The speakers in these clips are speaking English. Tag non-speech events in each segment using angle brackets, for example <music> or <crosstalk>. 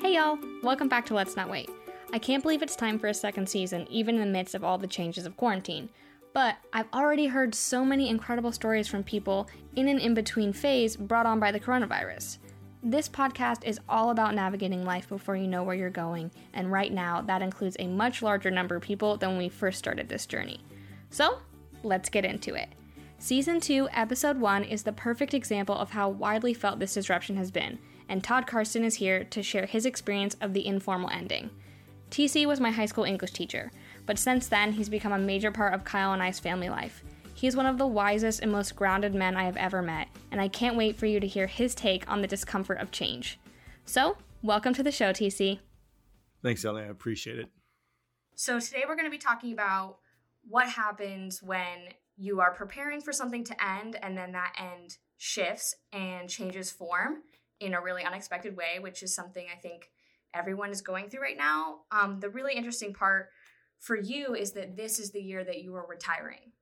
Hey y'all, welcome back to Let's Not Wait. I can't believe it's time for a second season, even in the midst of all the changes of quarantine. But I've already heard so many incredible stories from people in an in between phase brought on by the coronavirus. This podcast is all about navigating life before you know where you're going, and right now that includes a much larger number of people than when we first started this journey. So, let's get into it. Season 2, Episode 1 is the perfect example of how widely felt this disruption has been, and Todd Carstenn is here to share his experience of the informal ending. TC was my high school English teacher, but since then, he's become a major part of Kyle and I's family life. He is one of the wisest and most grounded men I have ever met, and I can't wait for you to hear his take on the discomfort of change. So, welcome to the show, TC. Thanks, Ellie. I appreciate it. So, today we're going to be talking about what happens when you are preparing for something to end and then that end shifts and changes form in a really unexpected way, which is something I think everyone is going through right now. Um, the really interesting part for you is that this is the year that you are retiring.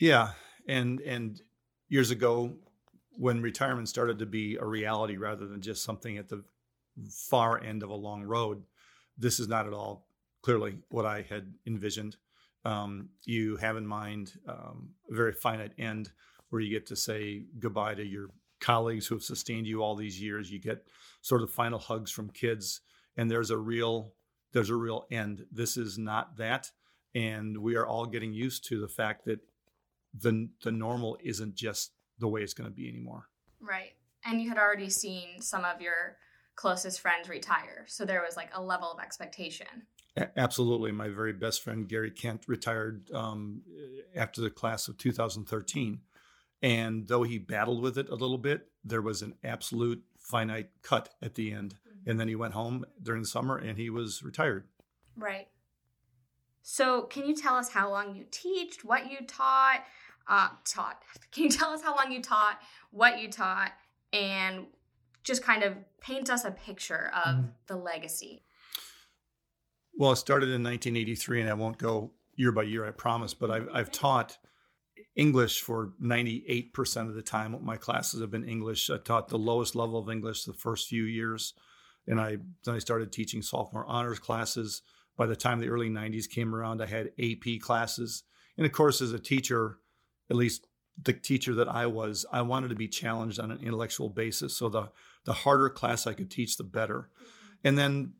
Yeah, and and years ago, when retirement started to be a reality rather than just something at the far end of a long road, this is not at all clearly what I had envisioned. Um, you have in mind um, a very finite end where you get to say goodbye to your colleagues who have sustained you all these years. You get sort of final hugs from kids, and there's a real there's a real end. This is not that, and we are all getting used to the fact that the the normal isn't just the way it's going to be anymore. Right, and you had already seen some of your closest friends retire, so there was like a level of expectation. A- absolutely, my very best friend Gary Kent retired um, after the class of 2013 and though he battled with it a little bit, there was an absolute finite cut at the end. Mm-hmm. And then he went home during the summer and he was retired. Right. So, can you tell us how long you teached, what you taught? Uh, taught. <laughs> Can you tell us how long you taught, what you taught, and just kind of paint us a picture of mm-hmm. the legacy? Well, it started in 1983, and I won't go year by year, I promise, but I've, I've taught English for 98% of the time. My classes have been English. I taught the lowest level of English the first few years. And I then I started teaching sophomore honors classes. By the time the early 90s came around, I had AP classes. And of course, as a teacher, at least the teacher that I was, I wanted to be challenged on an intellectual basis. So the the harder class I could teach, the better. Mm-hmm. And then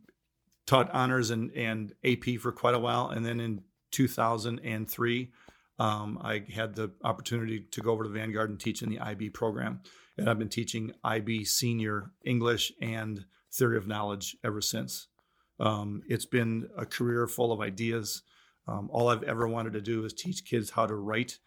taught honors and, and AP for quite a while. And then in 2003, um, I had the opportunity to go over to Vanguard and teach in the IB program. And I've been teaching IB senior English and theory of knowledge ever since. Um, it's been a career full of ideas. Um, all I've ever wanted to do is teach kids how to write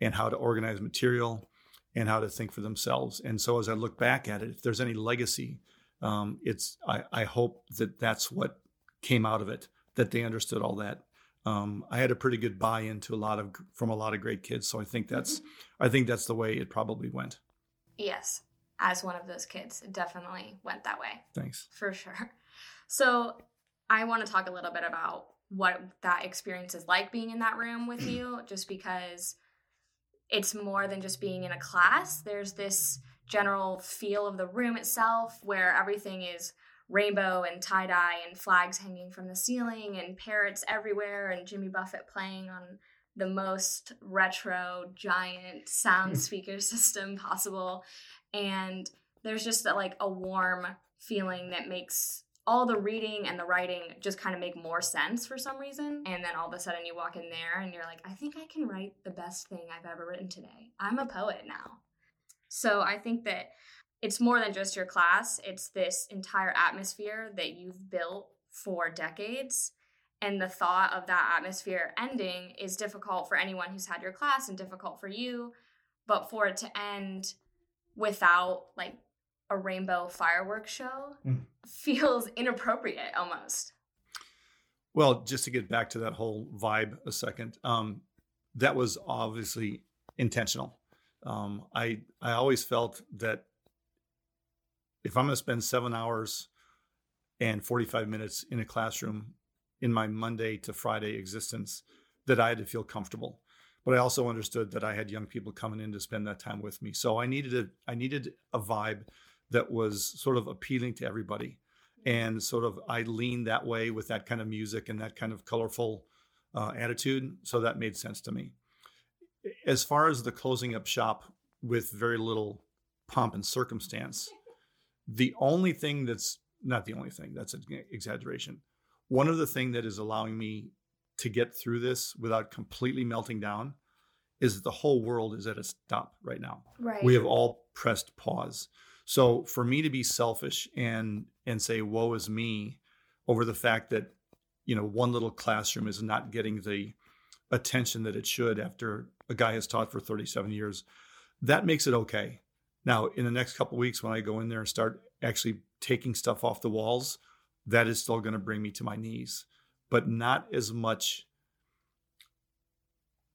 and how to organize material and how to think for themselves. And so as I look back at it, if there's any legacy, um, it's I, I hope that that's what came out of it, that they understood all that um, I had a pretty good buy-in to a lot of from a lot of great kids. So I think that's mm-hmm. I think that's the way it probably went. Yes, as one of those kids, it definitely went that way. Thanks for sure. So I want to talk a little bit about what that experience is like being in that room with <clears throat> you, just because it's more than just being in a class. There's this general feel of the room itself where everything is rainbow and tie dye and flags hanging from the ceiling and parrots everywhere and Jimmy Buffett playing on the most retro giant sound hmm. speaker <laughs> system possible and there's just a, like a warm feeling that makes all the reading and the writing just kind of make more sense for some reason and then all of a sudden you walk in there and you're like I think I can write the best thing I've ever written today. I'm a poet now. So I think that it's more than just your class, it's this entire atmosphere that you've built for decades. And the thought of that atmosphere ending is difficult for anyone who's had your class and difficult for you. But for it to end without like a rainbow fireworks show mm. <laughs> feels inappropriate almost. Well, just to get back to that whole vibe a second, um, that was obviously intentional. Um, I I always felt that if I'm going to spend seven hours and 45 minutes in a classroom in my Monday to Friday existence, that I had to feel comfortable. but I also understood that I had young people coming in to spend that time with me. So I needed a I needed a vibe that was sort of appealing to everybody, and sort of I leaned that way with that kind of music and that kind of colorful uh, attitude. So that made sense to me. As far as the closing up shop with very little pomp and circumstance, the only thing that's not the only thing that's an exaggeration. One of the things that is allowing me to get through this without completely melting down is that the whole world is at a stop right now. Right. We have all pressed pause. So for me to be selfish and and say woe is me over the fact that you know one little classroom is not getting the attention that it should after a guy has taught for 37 years, that makes it okay. Now, in the next couple weeks when I go in there and start actually taking stuff off the walls, that is still going to bring me to my knees but not as much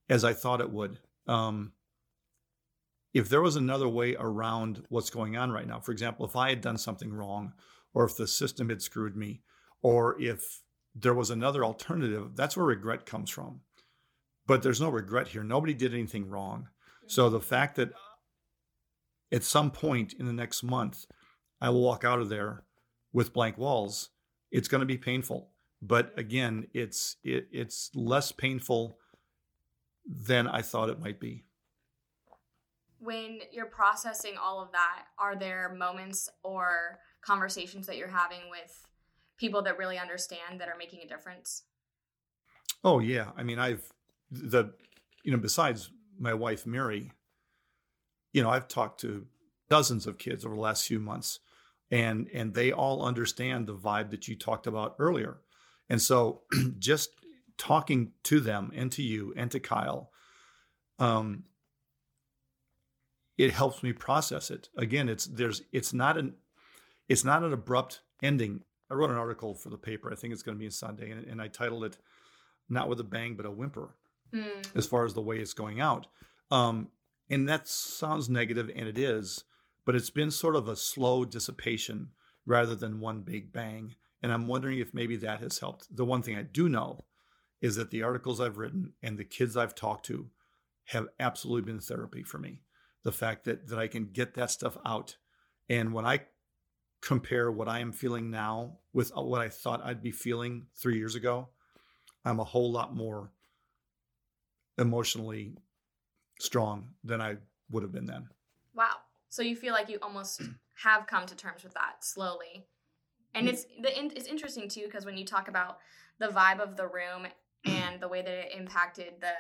as I thought it would. Um, if there was another way around what's going on right now, for example, if I had done something wrong, or if the system had screwed me, or if there was another alternative, that's where regret comes from. But there's no regret here. Nobody did anything wrong. So the fact that at some point in the next month, I will walk out of there with blank walls, it's going to be painful but again, it's it, it's less painful than I thought it might be. When you're processing all of that, are there moments or conversations that you're having with people that really understand that are making a difference? Oh yeah, I mean, I've the you know besides my wife Mary, you know, I've talked to dozens of kids over the last few months, and and they all understand the vibe that you talked about earlier and so <clears throat> just talking to them and to you and to Kyle, um, it helps me process it. Again, it's there's it's not an it's not an abrupt ending. I wrote an article for the paper. I think it's going to be a Sunday, and, and I titled it "Not with a Bang, but a Whimper," mm. as far as the way it's going out. Um, and that sounds negative, and it is, but it's been sort of a slow dissipation rather than one big bang. And I'm wondering if maybe that has helped. The one thing I do know is that the articles I've written and the kids I've talked to have absolutely been therapy for me. The fact that that I can get that stuff out. And when I compare what I am feeling now with what I thought I'd be feeling 3 years ago, I'm a whole lot more emotionally strong than I would have been then. Wow. So you feel like you almost <clears throat> have come to terms with that slowly and it's the it's interesting too because when you talk about the vibe of the room <clears throat> and the way that it impacted the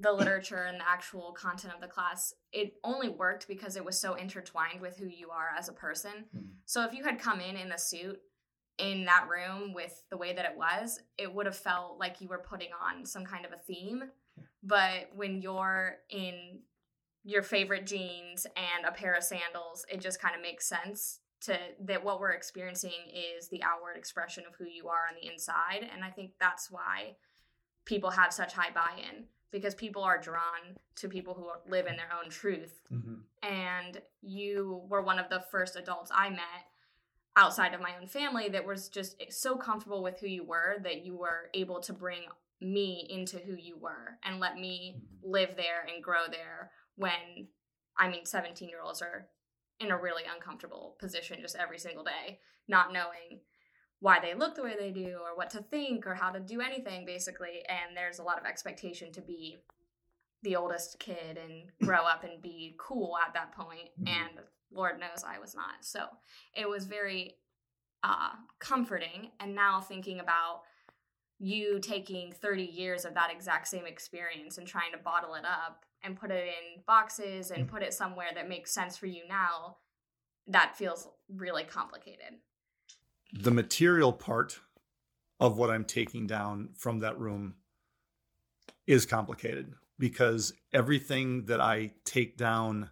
the literature and the actual content of the class it only worked because it was so intertwined with who you are as a person mm-hmm. so if you had come in in the suit in that room with the way that it was it would have felt like you were putting on some kind of a theme but when you're in your favorite jeans and a pair of sandals it just kind of makes sense to that what we're experiencing is the outward expression of who you are on the inside and i think that's why people have such high buy-in because people are drawn to people who live in their own truth mm-hmm. and you were one of the first adults i met outside of my own family that was just so comfortable with who you were that you were able to bring me into who you were and let me live there and grow there when i mean 17 year olds are in a really uncomfortable position just every single day, not knowing why they look the way they do or what to think or how to do anything basically. And there's a lot of expectation to be the oldest kid and <laughs> grow up and be cool at that point mm-hmm. and lord knows i was not. So it was very uh, comforting. And now thinking about you taking 30 years of that exact same experience and trying to bottle it up and put it in boxes and mm. put it somewhere that makes sense for you now, that feels really complicated. The material part of what I'm taking down from that room is complicated because everything that I take down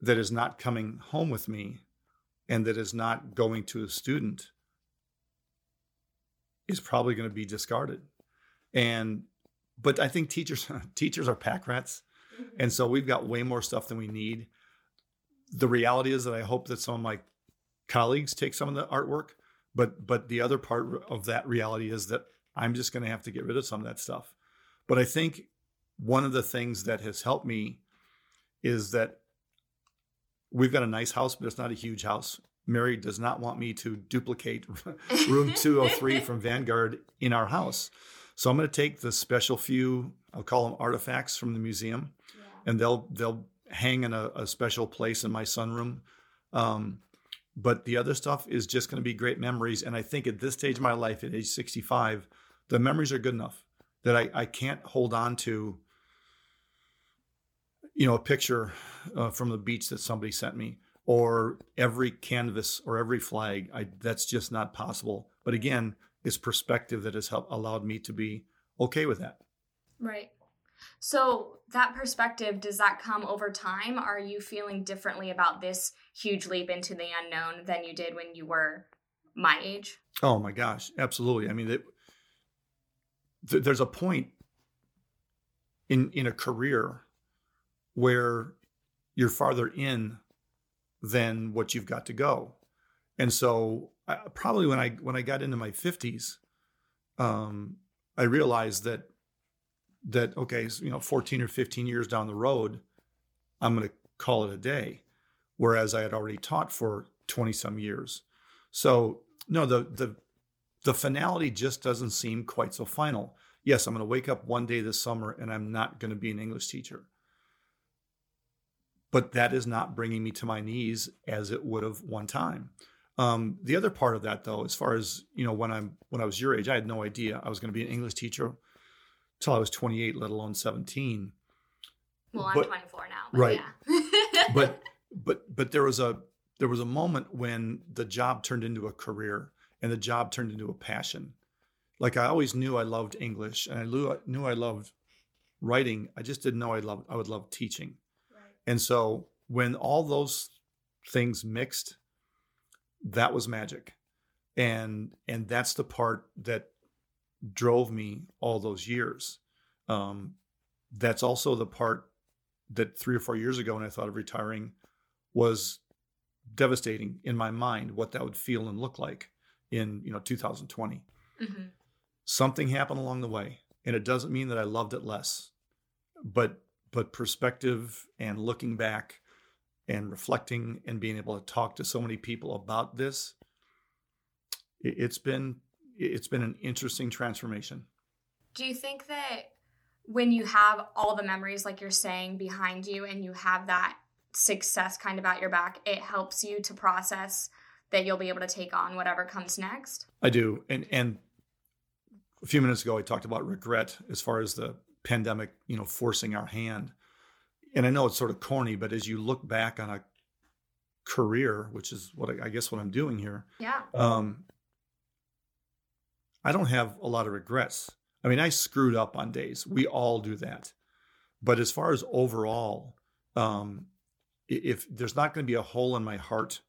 that is not coming home with me and that is not going to a student is probably going to be discarded. And but I think teachers <laughs> teachers are pack rats, mm-hmm. and so we've got way more stuff than we need. The reality is that I hope that some of my colleagues take some of the artwork, but but the other part of that reality is that I'm just going to have to get rid of some of that stuff. But I think one of the things that has helped me is that we've got a nice house, but it's not a huge house. Mary does not want me to duplicate <laughs> room 203 <laughs> from Vanguard in our house. So I'm going to take the special few, I'll call them artifacts from the museum, yeah. and they'll they'll hang in a, a, special place in my sunroom. Um, but the other stuff is just going to be great memories. And I think at this stage of my life, at age 65, the memories are good enough that I, I can't hold on to, you know, a picture uh, from the beach that somebody sent me or every canvas or every flag. I, that's just not possible. But again, it's perspective that has helped allowed me to be okay with that. Right. So that perspective, does that come over time? Are you feeling differently about this huge leap into the unknown than you did when you were my age? Oh my gosh, absolutely. I mean, it, th- there's a point in in a career where you're farther in than what you've got to go. And so I, probably when I when I got into my 50s, um, I realized that that okay, you know, 14 or 15 years down the road, I'm going to call it a day, whereas I had already taught for 20 some years. So no, the the the finality just doesn't seem quite so final. Yes, I'm going to wake up one day this summer and I'm not going to be an English teacher but that is not bringing me to my knees as it would have one time. Um, the other part of that, though, as far as you know, when I'm when I was your age, I had no idea I was going to be an English teacher till I was 28, let alone 17. Well, I'm 24 now, but right? Yeah. but <laughs> but but there was a there was a moment when the job turned into a career and the job turned into a passion. Like I always knew I loved English and I knew knew I loved writing. I just didn't know I loved I would love teaching. And so when all those things mixed, that was magic. And and that's the part that drove me all those years. Um, that's also the part that three or four years ago when I thought of retiring was devastating in my mind what that would feel and look like in you know 2020 mm-hmm. something happened along the way and it doesn't mean that i loved it less but but perspective and looking back and reflecting and being able to talk to so many people about this it's been it's been an interesting transformation. Do you think that when you have all the memories like you're saying behind you and you have that success kind of at your back it helps you to process that you'll be able to take on whatever comes next? I do. And and a few minutes ago i talked about regret as far as the pandemic, you know, forcing our hand. And I know it's sort of corny, but as you look back on a career, which is what I, I guess what I'm doing here, yeah, um, I don't have a lot of regrets. I mean, I screwed up on days. We all do that. But as far as overall, um, if there's not going to be a hole in my heart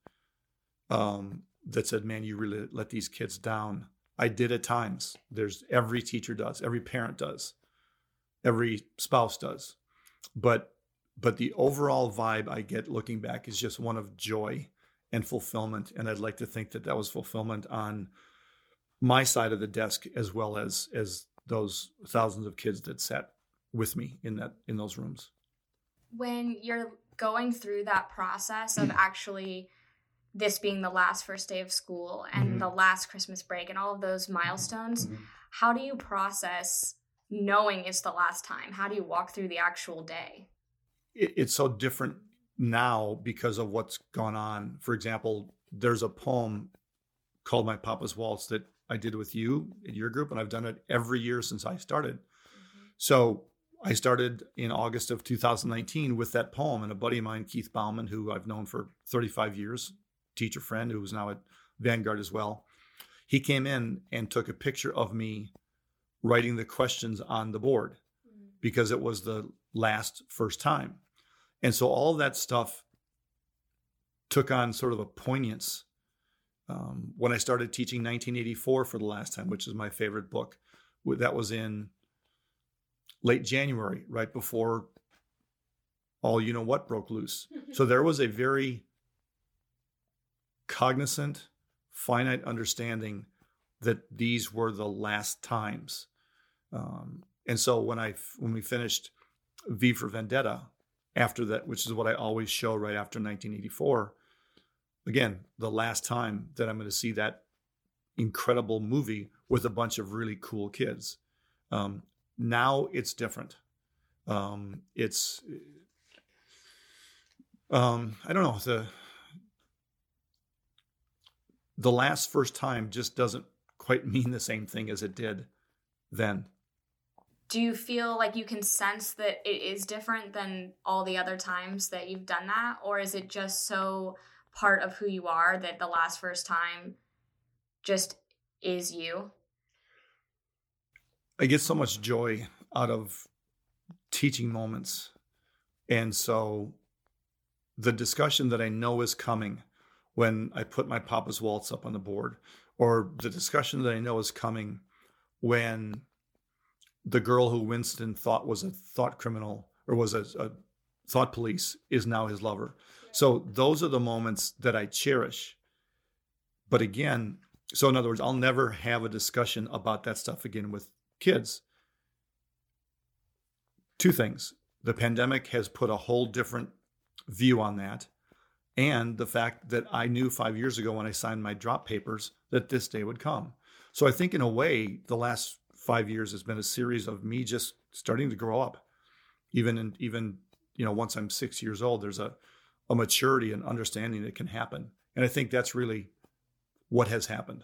um, that said, "Man, you really let these kids down," I did at times. There's every teacher does, every parent does every spouse does. But but the overall vibe I get looking back is just one of joy and fulfillment and I'd like to think that that was fulfillment on my side of the desk as well as as those thousands of kids that sat with me in that in those rooms. When you're going through that process of actually this being the last first day of school and mm-hmm. the last Christmas break and all of those milestones, mm-hmm. how do you process knowing it's the last time? How do you walk through the actual day? It, it's so different now because of what's gone on. For example, there's a poem called My Papa's Waltz that I did with you in your group, and I've done it every year since I started. Mm-hmm. So I started in August of 2019 with that poem, and a buddy of mine, Keith Bauman, who I've known for 35 years, teacher friend who was now at Vanguard as well, he came in and took a picture of me writing the questions on the board mm-hmm. because it was the last first time. And so all of that stuff took on sort of a poignance um, when I started teaching 1984 for the last time, which is my favorite book. That was in late January, right before all you know what broke loose. so <laughs> there was a very cognizant, finite understanding that these were the last times um, And so when I when we finished V for Vendetta after that, which is what I always show right after 1984, again, the last time that I'm going to see that incredible movie with a bunch of really cool kids. Um, now it's different. Um, it's um, I don't know the the last first time just doesn't quite mean the same thing as it did then. Do you feel like you can sense that it is different than all the other times that you've done that? Or is it just so part of who you are that the last first time just is you? I get so much joy out of teaching moments. And so the discussion that I know is coming when I put my Papa's Waltz up on the board, or the discussion that I know is coming when the girl who Winston thought was a thought criminal or was a, a thought police is now his lover. So those are the moments that I cherish. But again, so in other words, I'll never have a discussion about that stuff again with kids. Two things. The pandemic has put a whole different view on that and the fact that I knew five years ago when I signed my drop papers that this day would come. So I think, in a way, the last five years has been a series of me just starting to grow up. Even in, even you know, once I'm six years old, there's a a maturity and understanding that can happen, and I think that's really what has happened.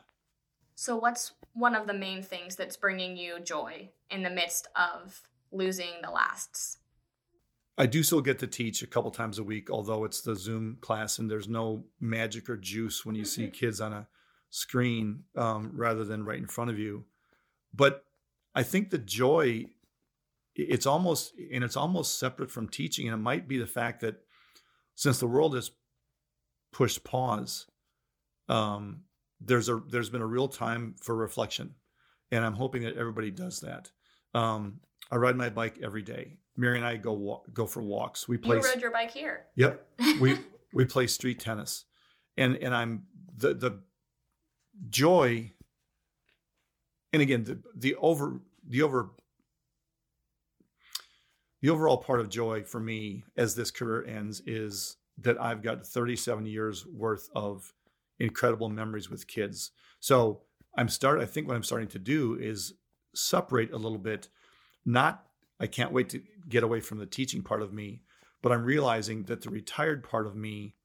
So, what's one of the main things that's bringing you joy in the midst of losing the lasts? I do still get to teach a couple times a week, although it's the Zoom class and there's no magic or juice when you see mm-hmm. kids on a screen um, rather than right in front of you. But I think the joy, it's almost, and it's almost separate from teaching. And it might be the fact that since the world has pushed pause, um, there's a there's been a real time for reflection, and I'm hoping that everybody does that. Um, I ride my bike every day. Mary and I go walk, go for walks. We play. You rode your bike here. Yep. We <laughs> we play street tennis, and and I'm the the joy. And again, the the over the over the overall part of joy for me as this career ends is that I've got 37 years worth of incredible memories with kids. So I'm start. I think what I'm starting to do is separate a little bit not, I can't wait to get away from the teaching part of me, but I'm realizing that the retired part of me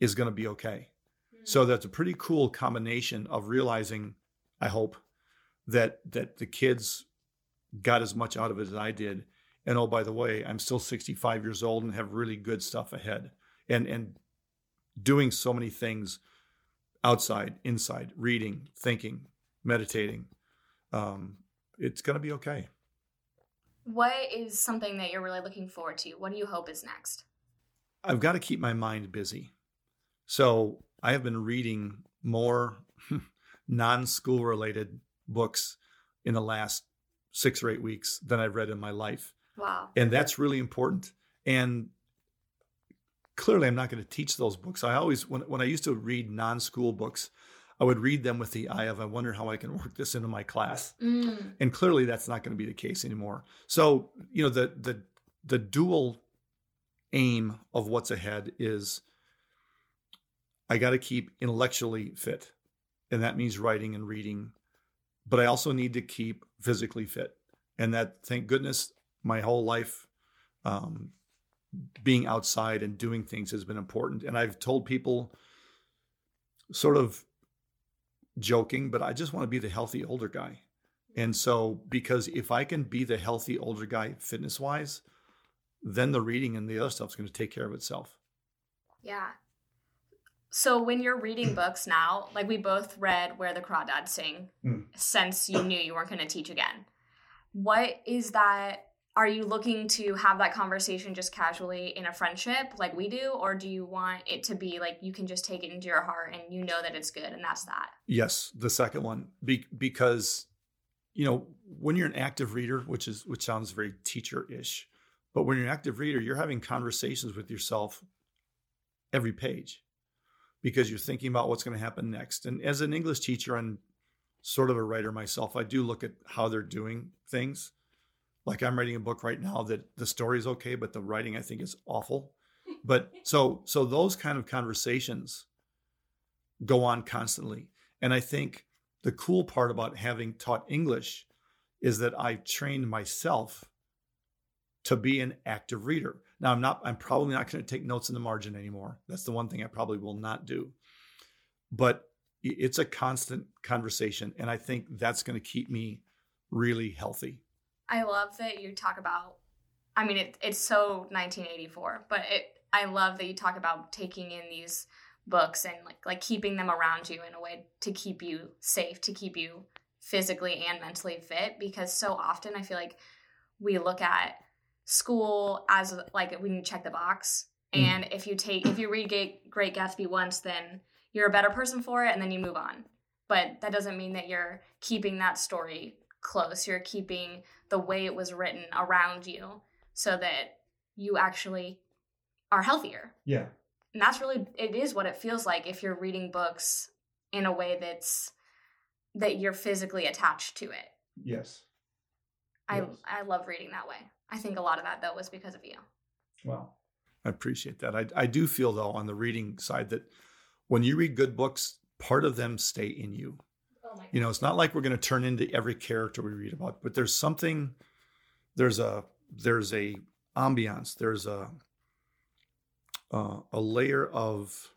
is going to be okay. Mm-hmm. So that's a pretty cool combination of realizing, I hope, that that the kids got as much out of it as I did. And oh, by the way, I'm still 65 years old and have really good stuff ahead. And and doing so many things outside, inside, reading, thinking, meditating, um, it's going to be okay. What is something that you're really looking forward to? What do you hope is next? I've got to keep my mind busy. So I have been reading more <laughs> non school related books in the last six or eight weeks than I've read in my life. Wow. And that's really important. And clearly, I'm not going to teach those books. I always, when, when I used to read non school books, I would read them with the eye of, I wonder how I can work this into my class. Mm. And clearly that's not going to be the case anymore. So, you know, the, the, the dual aim of what's ahead is I got to keep intellectually fit. And that means writing and reading. But I also need to keep physically fit. And that, thank goodness, my whole life, um, being outside and doing things has been important. And I've told people sort of joking, but I just want to be the healthy older guy. And so, because if I can be the healthy older guy fitness wise, then the reading and the other stuff is going to take care of itself. Yeah. So when you're reading books now, like we both read Where the Crawdads Sing, mm. since you knew you weren't going to teach again, what is that are you looking to have that conversation just casually in a friendship like we do or do you want it to be like you can just take it into your heart and you know that it's good and that's that? Yes the second one be- because you know when you're an active reader which is which sounds very teacher-ish but when you're an active reader you're having conversations with yourself every page because you're thinking about what's going to happen next and as an english teacher and sort of a writer myself i do look at how they're doing things Like I'm writing a book right now that the story is okay, but the writing I think is awful. But <laughs> so so those kind of conversations go on constantly. And I think the cool part about having taught English is that I've trained myself to be an active reader. Now I'm not I'm probably not going to take notes in the margin anymore. That's the one thing I probably will not do. But it's a constant conversation and I think that's going to keep me really healthy. I love that you talk about I mean it, it's so 1984, but it I love that you talk about taking in these books and like like keeping them around you in a way to keep you safe, to keep you physically and mentally fit because so often I feel like we look at school as like when you check the box mm. and if you take if you read Great Gatsby once then you're a better person for it and then you move on. But that doesn't mean that you're keeping that story close. You're keeping the way it was written around you so that you actually are healthier. Yeah and that's really it is what it feels like if you're reading books in a way that's that you're physically attached to it yes i yes. i love reading that way i think a lot of that though was because of you. Well i appreciate that. I, I do feel though on the reading side that when you read good books part of them stay in you. Oh you know it's not like we're going to turn into every character we read about but there's something there's a there's a ambiance there's a uh, a layer of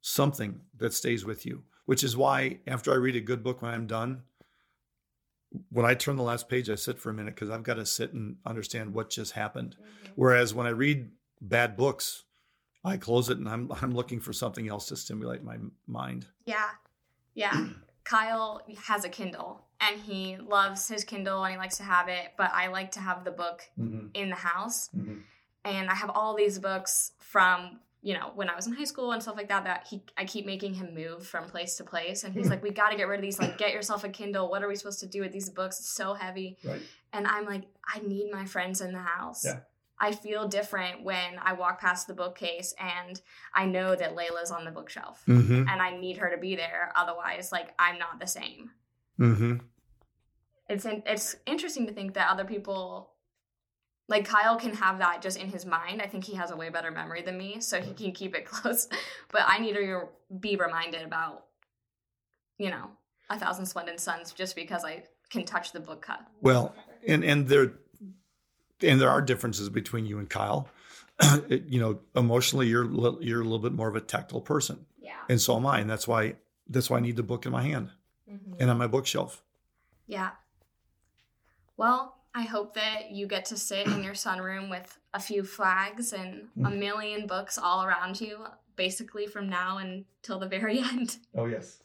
something that stays with you, which is why after I read a good book when I'm done, when I turn the last page, I sit for a minute because I've got to sit and understand what just happened. Mm-hmm. Whereas when I read bad books, I close it and I'm I'm looking for something else to stimulate my mind. Yeah. Yeah. <clears throat> Kyle has a Kindle and he loves his Kindle and he likes to have it, but I like to have the book mm-hmm. in the house. Mm-hmm and I have all these books from you know when I was in high school and stuff like that that he I keep making him move from place to place and he's hmm. like we got to get rid of these like get yourself a Kindle what are we supposed to do with these books it's so heavy right. and I'm like I need my friends in the house yeah. I feel different when I walk past the bookcase and I know that Layla's on the bookshelf mm-hmm. and I need her to be there otherwise like I'm not the same mm-hmm. it's in, it's interesting to think that other people like Kyle can have that just in his mind. I think he has a way better memory than me, so he can keep it <laughs> close. But I need to be reminded about, you know, a thousand splendid suns just because I can touch the book cut. Well, and and there and there are differences between you and Kyle. <clears throat> it, you know, emotionally, you're you're a little bit more of a tactile person. Yeah. And so am I, and that's why that's why I need the book in my hand mm-hmm. and on my bookshelf. Yeah. Well, I hope that you get to sit in your sunroom with a few flags and a mm. million books all around you, basically from now until the very <laughs> end. Oh, yes.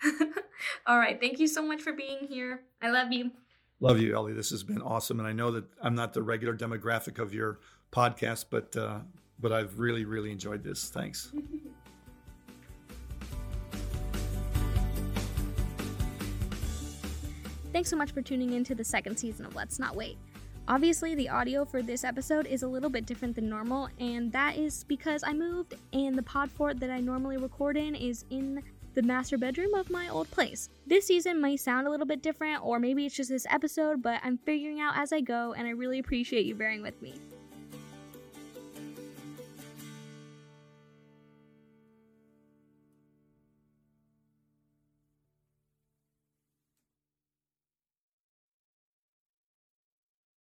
<laughs> all right. Thank you so much for being here. I love you. Love you, Ellie. This has been awesome. And I know that I'm not the regular demographic of your podcast, but uh, but I've really, really enjoyed this. Thanks. <laughs> Thanks so much for tuning in to the second season of Let's Not Wait. Obviously, the audio for this episode is a little bit different than normal, and that is because I moved and the pod fort that I normally record in is in the master bedroom of my old place. This season might sound a little bit different, or maybe it's just this episode, but I'm figuring out as I go, and I really appreciate you bearing with me.